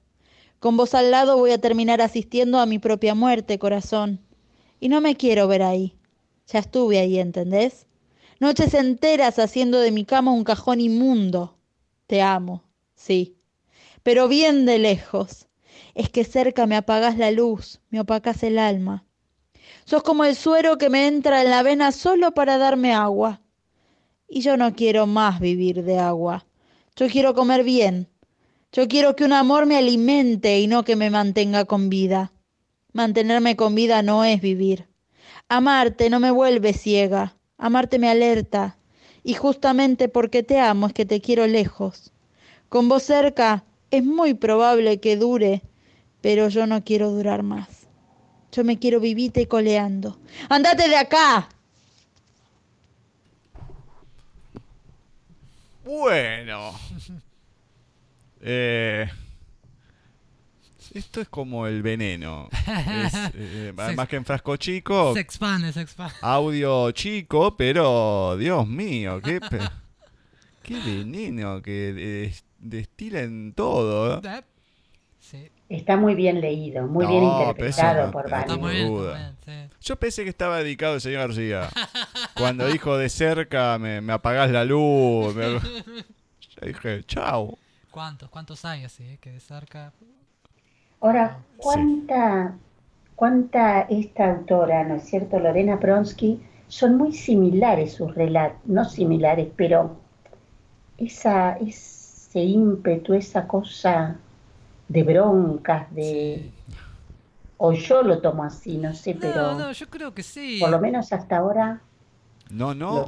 Con vos al lado voy a terminar asistiendo a mi propia muerte, corazón. Y no me quiero ver ahí. Ya estuve ahí, ¿entendés? Noches enteras haciendo de mi cama un cajón inmundo. Te amo, sí. Pero bien de lejos. Es que cerca me apagas la luz, me opacas el alma. Sos como el suero que me entra en la vena solo para darme agua. Y yo no quiero más vivir de agua. Yo quiero comer bien. Yo quiero que un amor me alimente y no que me mantenga con vida. Mantenerme con vida no es vivir. Amarte no me vuelve ciega. Amarte me alerta. Y justamente porque te amo es que te quiero lejos. Con vos cerca es muy probable que dure, pero yo no quiero durar más. Yo me quiero vivite coleando. ¡Andate de acá! Bueno. Eh, esto es como el veneno. Es, eh, más que en frasco chico, Se expande, se expande. audio chico, pero Dios mío, qué, qué veneno que des- destila en todo. Eh, Está muy bien leído, muy bien No, interpretado no- por está bien, sí. Yo pensé que estaba dedicado el señor García. Cuando dijo de cerca, me, me apagás la luz. me- Yo dije, chao. ¿Cuántos? ¿Cuántos hay así? eh? Que de cerca. Ahora, ¿cuánta, ¿cuánta esta autora, ¿no es cierto, Lorena Pronsky, son muy similares sus relatos, no similares, pero esa, ese ímpetu, esa cosa de broncas, de... Sí. O yo lo tomo así, no sé, pero No, no, yo creo que sí. por lo menos hasta ahora No, no.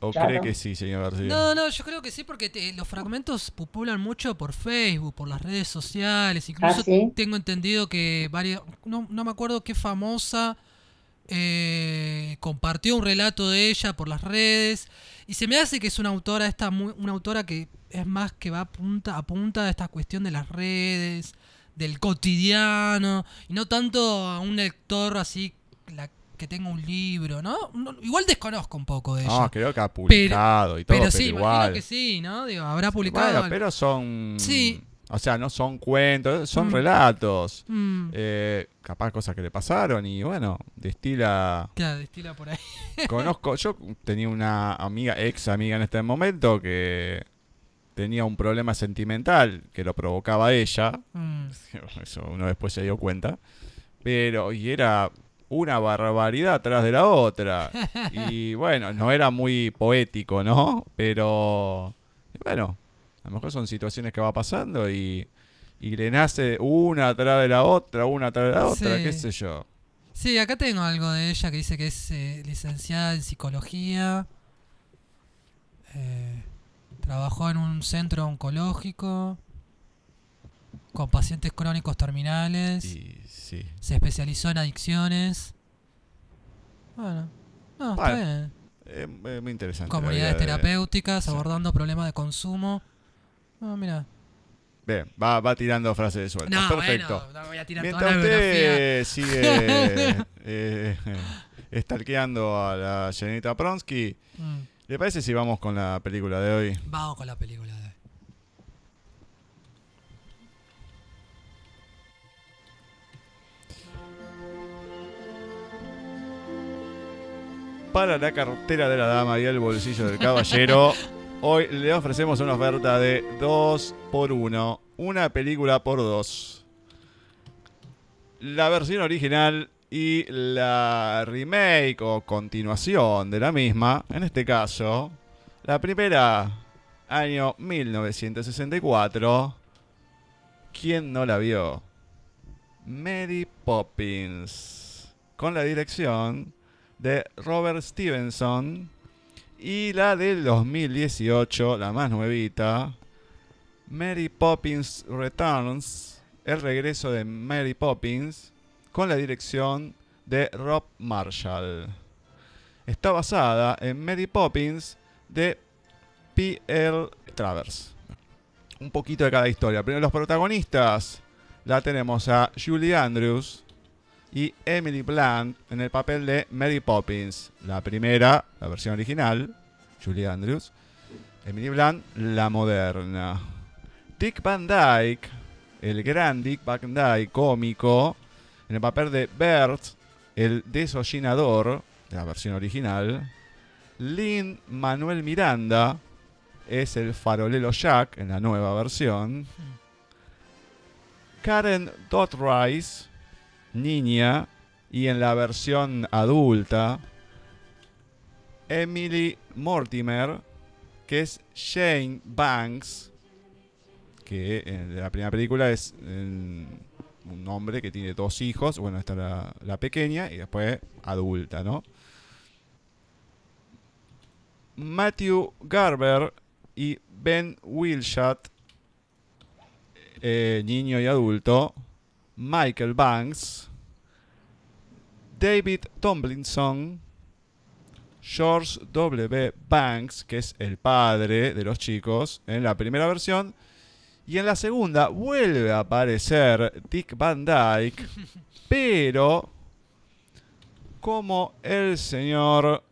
O, cree que sí, señor García. No, no, yo creo que sí, porque te- los fragmentos populan mucho por Facebook, por las redes sociales. Incluso ¿Ah, sí? tengo entendido que varias. No, no me acuerdo qué famosa eh, compartió un relato de ella por las redes. Y se me hace que es una autora, esta muy- una autora que es más que va a punta, a punta de esta cuestión de las redes, del cotidiano, y no tanto a un lector así la, que tenga un libro, ¿no? No, Igual desconozco un poco de ella. No, creo que ha publicado y todo, Pero pero, sí, igual. imagino que sí, ¿no? Digo, habrá publicado. Bueno, pero son. Sí. O sea, no son cuentos, son Mm. relatos. Mm, Eh, capaz cosas que le pasaron y bueno, destila. claro, destila por ahí. Conozco, yo tenía una amiga, ex amiga en este momento, que tenía un problema sentimental que lo provocaba ella. Mm, Eso uno después se dio cuenta. Pero, y era una barbaridad tras de la otra. Y bueno, no era muy poético, ¿no? Pero, bueno, a lo mejor son situaciones que va pasando y, y le nace una atrás de la otra, una atrás de la otra, Sí. qué sé yo. Sí, acá tengo algo de ella que dice que es eh, licenciada en psicología. eh, trabajó en un centro oncológico con pacientes crónicos terminales. Y sí. Se especializó en adicciones. Bueno, no, está bien. Eh, muy interesante. Comunidades de- terapéuticas sí. abordando problemas de consumo. No, mira. Bien, va, va tirando frases de suelta. No, Perfecto. bueno, no voy a tirar Mientras toda la biografía. usted sigue eh, estalqueando a la señorita Pronsky, Mm, ¿le parece si vamos con la película de hoy? Vamos con la película de hoy. Para la cartera de la dama y el bolsillo del caballero, hoy le ofrecemos una oferta de 2 por 1 una película por 2 La versión original y la remake o continuación de la misma, en este caso, la primera año 1964. ¿Quién no la vio? Mary Poppins. Con la dirección de Robert Stevenson. Y la del 2018, la más nuevita. Mary Poppins Returns. El regreso de Mary Poppins. Con la dirección de Rob Marshall. Está basada en Mary Poppins de P.L. Travers. Un poquito de cada historia. Primero los protagonistas. La tenemos a Julie Andrews y Emily Blunt en el papel de Mary Poppins. La primera, la versión original, Julie Andrews. Emily Blunt, la moderna. Dick Van Dyke, el gran Dick Van Dyke, cómico, en el papel de Bert, el desollinador, de la versión original. Lynn Manuel Miranda es el farolero Jack en la nueva versión. Karen Rice, niña, y en la versión adulta. Emily Mortimer, que es Shane Banks, que en la primera película es eh, un hombre que tiene dos hijos. Bueno, está la, la pequeña y después adulta, ¿no? Matthew Garber y Ben Wilshot, eh, niño y adulto, Michael Banks, David Tomlinson, George W. Banks, que es el padre de los chicos en la primera versión, y en la segunda vuelve a aparecer Dick Van Dyke, pero como el señor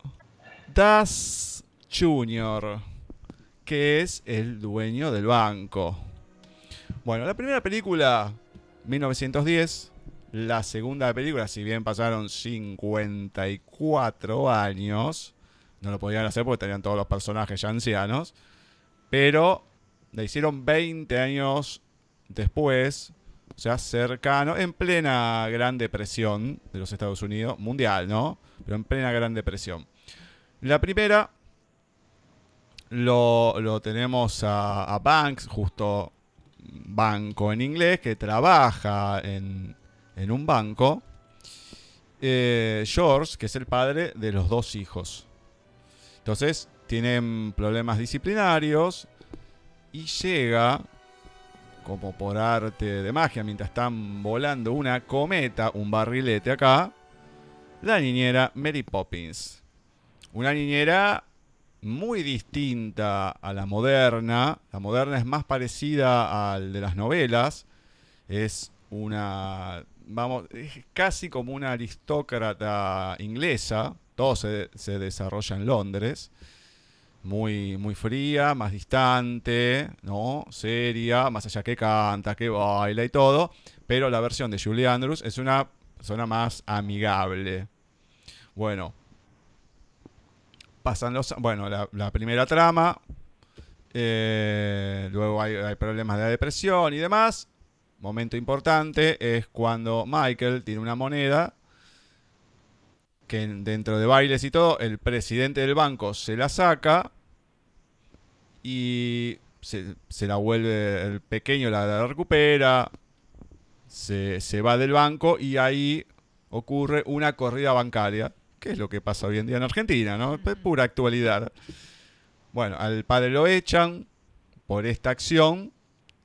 Das Jr., que es el dueño del banco. Bueno, la primera película, 1910. La segunda película, si bien pasaron 54 años, no lo podían hacer porque tenían todos los personajes ya ancianos, pero la hicieron 20 años después, o sea, cercano, en plena Gran Depresión de los Estados Unidos, mundial, ¿no? Pero en plena Gran Depresión. La primera lo, lo tenemos a, a Banks, justo banco en inglés, que trabaja en, en un banco. Eh, George, que es el padre de los dos hijos. Entonces, tienen problemas disciplinarios y llega, como por arte de magia, mientras están volando una cometa, un barrilete acá, la niñera Mary Poppins. Una niñera muy distinta a la moderna. La moderna es más parecida al de las novelas. Es una, vamos, es casi como una aristócrata inglesa. Todo se, se desarrolla en Londres. Muy, muy fría, más distante, ¿no? Seria, más allá que canta, que baila y todo. Pero la versión de Julie Andrews es una persona más amigable. Bueno, pasan los. Bueno, la, primera trama. eh, luego hay, problemas de depresión y demás. Momento importante es cuando Michael tiene una moneda que en- dentro de bailes y todo, el presidente del banco se la saca y se, se la vuelve, el pequeño la, la recupera, se, se va del banco y ahí ocurre una corrida bancaria, que es lo que pasa hoy en día en Argentina, ¿no? Es pura actualidad. Bueno, al padre lo echan por esta acción,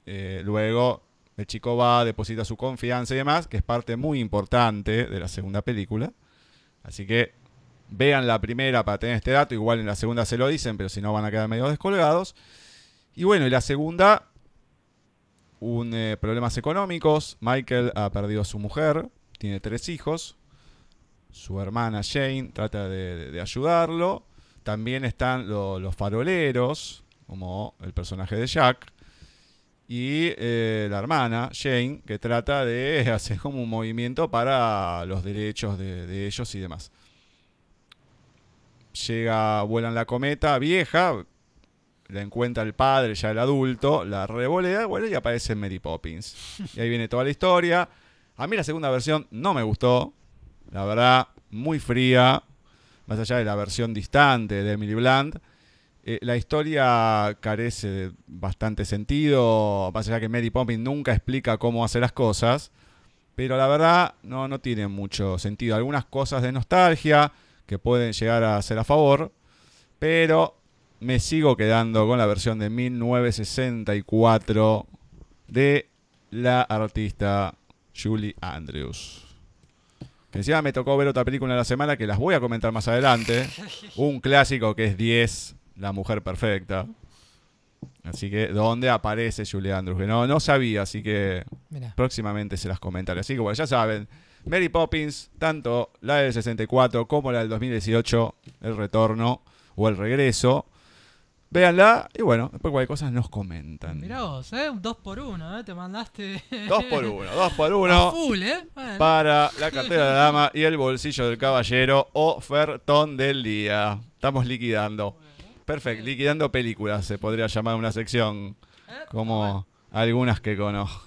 eh, luego el chico va, deposita su confianza y demás, que es parte muy importante de la segunda película. Así que vean la primera para tener este dato, igual en la segunda se lo dicen, pero si no van a quedar medio descolgados. Y bueno, y la segunda, un, eh, problemas económicos. Michael ha perdido a su mujer, tiene tres hijos. Su hermana Jane trata de, ayudarlo. También están lo- los faroleros, como el personaje de Jack. Y eh, la hermana, Jane, que trata de hacer como un movimiento para los derechos de, de ellos y demás. Llega, vuelan la cometa vieja, la encuentra el padre, ya el adulto, la revolea, bueno, y aparece Mary Poppins. Y ahí viene toda la historia. A mí la segunda versión no me gustó, la verdad, muy fría, más allá de la versión distante de Emily Blunt. Eh, la historia carece de bastante sentido, más allá que Mary Poppins nunca explica cómo hacer las cosas, pero la verdad no, no tiene mucho sentido. Algunas cosas de nostalgia que pueden llegar a ser a favor, pero me sigo quedando con la versión de 1964 de la artista Julie Andrews. Que encima me tocó ver otra película en la semana que las voy a comentar más adelante. Un clásico que es 10, La Mujer Perfecta. Así que, ¿dónde aparece Julie Andrews? Que no, no sabía, así que Mirá. próximamente se las comentaré. Así que bueno, ya saben, Mary Poppins, tanto la del 64 como la del 2018, el retorno o el regreso. Véanla y bueno, después cualquier cosa nos comentan. Mirá vos, ¿eh? Un 2 por 1 ¿eh? Te mandaste. Dos por uno, dos por A uno full, ¿eh? Bueno. para la cartera de la dama y el bolsillo del caballero, ofertón del día. Estamos liquidando. Perfecto, liquidando películas, se podría llamar una sección ¿Eh? como algunas que conozco.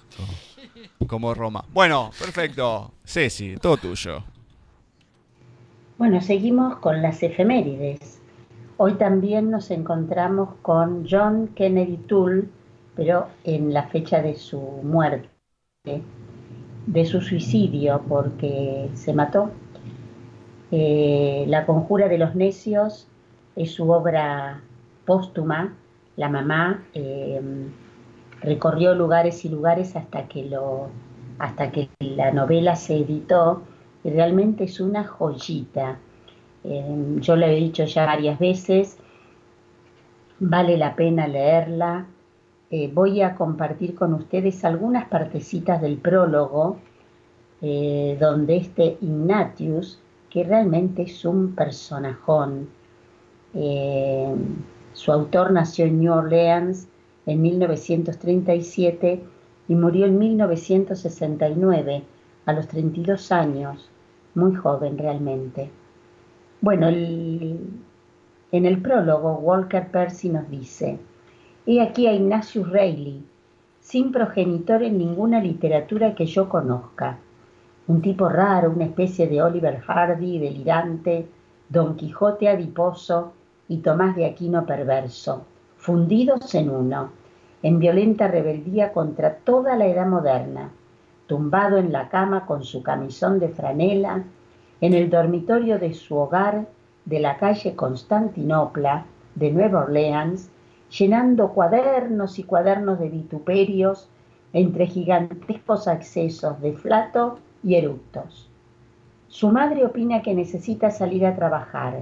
Como Roma. Bueno, perfecto. Ceci, todo tuyo. Bueno, seguimos con las efemérides. Hoy también nos encontramos con John Kennedy Toole, pero en la fecha de su muerte, de su suicidio, porque se mató. Eh, la conjura de los necios es su obra póstuma. La mamá eh, recorrió lugares y lugares hasta que, lo, hasta que la novela se editó y realmente es una joyita. Eh, yo lo he dicho ya varias veces, vale la pena leerla. Eh, voy a compartir con ustedes algunas partecitas del prólogo, eh, donde este Ignatius, que realmente es un personajón, su autor nació en New Orleans en 1937 y murió en 1969, a los 32 años, muy joven realmente. Bueno, en el prólogo Walker Percy nos dice, he aquí a Ignatius Reilly, sin progenitor en ninguna literatura que yo conozca, un tipo raro, una especie de Oliver Hardy delirante, Don Quijote adiposo y Tomás de Aquino perverso, fundidos en uno, en violenta rebeldía contra toda la edad moderna, tumbado en la cama con su camisón de franela, en el dormitorio de su hogar de la calle Constantinopla de Nueva Orleans, llenando cuadernos y cuadernos de vituperios entre gigantescos accesos de flato y eructos. Su madre opina que necesita salir a trabajar.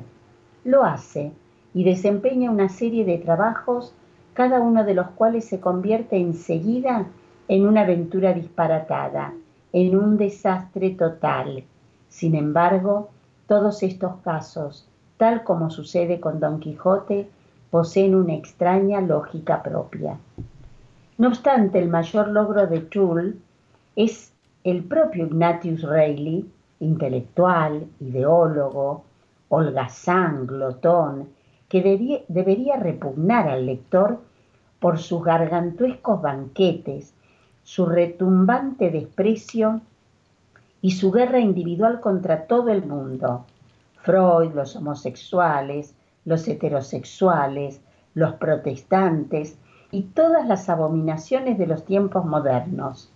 Lo hace y desempeña una serie de trabajos, cada uno de los cuales se convierte enseguida en una aventura disparatada, en un desastre total. Sin embargo, todos estos casos, tal como sucede con Don Quijote, poseen una extraña lógica propia. No obstante, el mayor logro de Toole es el propio Ignatius Reilly, intelectual, ideólogo, holgazán, glotón, que debería repugnar al lector por sus gargantuescos banquetes, su retumbante desprecio y su guerra individual contra todo el mundo. Freud, los homosexuales, los heterosexuales, los protestantes y todas las abominaciones de los tiempos modernos.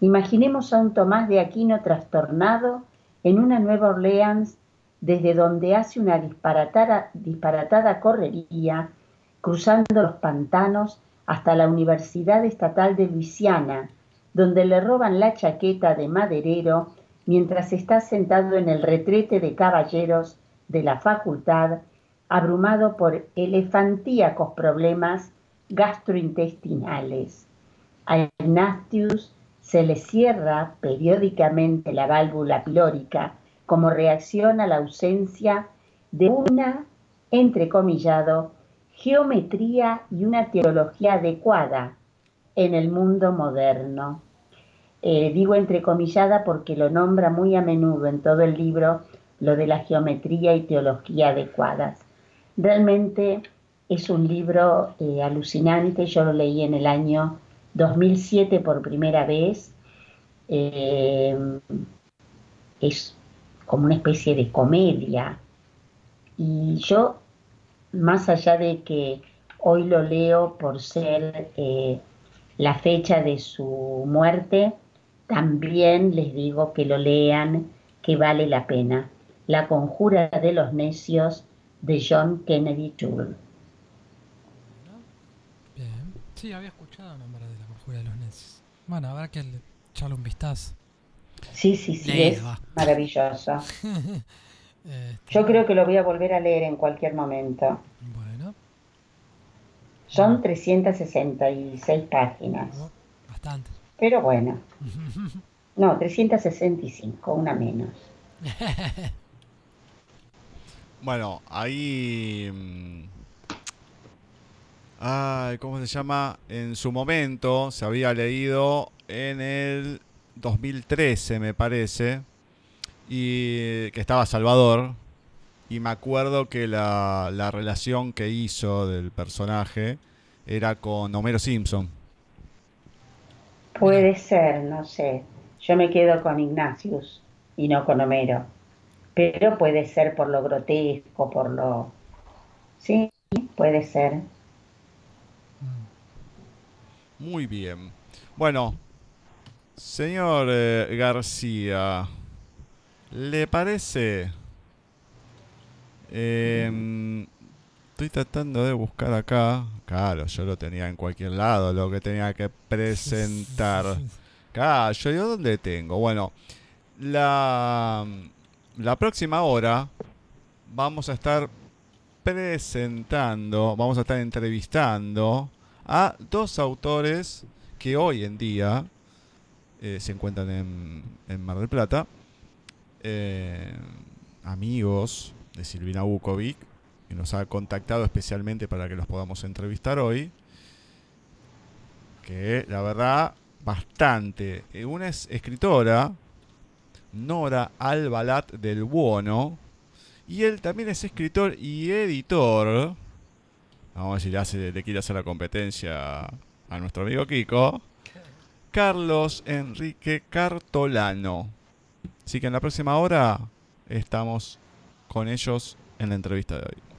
Imaginemos a un Tomás de Aquino trastornado en una Nueva Orleans desde donde hace una disparatada, disparatada correría, cruzando los pantanos hasta la Universidad Estatal de Luisiana, donde le roban la chaqueta de maderero mientras está sentado en el retrete de caballeros de la facultad, abrumado por elefantíacos problemas gastrointestinales. A Ignatius se le cierra periódicamente la válvula pilórica como reacción a la ausencia de una, entrecomillado, geometría y una teología adecuada en el mundo moderno. Eh, digo entrecomillada porque lo nombra muy a menudo en todo el libro lo de la geometría y teología adecuadas. Realmente es un libro eh, alucinante, yo lo leí en el año 2007 por primera vez. Eh, es como una especie de comedia. Y yo más allá de que hoy lo leo por ser eh, la fecha de su muerte, también les digo que lo lean, que vale la pena. La conjura de los necios de John Kennedy Toole. Bien. Sí, había escuchado nombrar de la conjura de los necios. Bueno, habrá que echarle un vistazo. Sí, sí, sí, Leído, es maravilloso. Este, Yo creo que lo voy a volver a leer en cualquier momento. Bueno, Son 366 páginas, oh, bastante. Pero bueno. No, 365, una menos. Bueno, ahí. mm, Ay, ¿cómo se llama? En su momento se había leído en el 2013, me parece. Y que estaba Salvador. Y me acuerdo que la, la relación que hizo del personaje era con Homero Simpson. Puede ser, no sé. Yo me quedo con Ignatius y no con Homero. Pero puede ser por lo grotesco, por lo... Sí, puede ser. Muy bien. Bueno, señor eh, García, ¿le parece? Em, estoy tratando de buscar acá. Claro, yo lo tenía en cualquier lado, lo que tenía que presentar. Claro, yo ¿dónde tengo? Bueno, la, la próxima hora vamos a estar presentando, vamos a estar entrevistando a dos autores que hoy en día eh, se encuentran en, en Mar del Plata, eh, amigos de Silvina Bukovic, que nos ha contactado especialmente para que los podamos entrevistar hoy, que la verdad, bastante. Eh, Una es escritora, Nora Albalat del Buono, y él también es escritor y editor. Vamos a le, hace, le quiere hacer la competencia a nuestro amigo Kiko. Carlos Enrique Cartolano. Así que en la próxima hora estamos con ellos en la entrevista de hoy.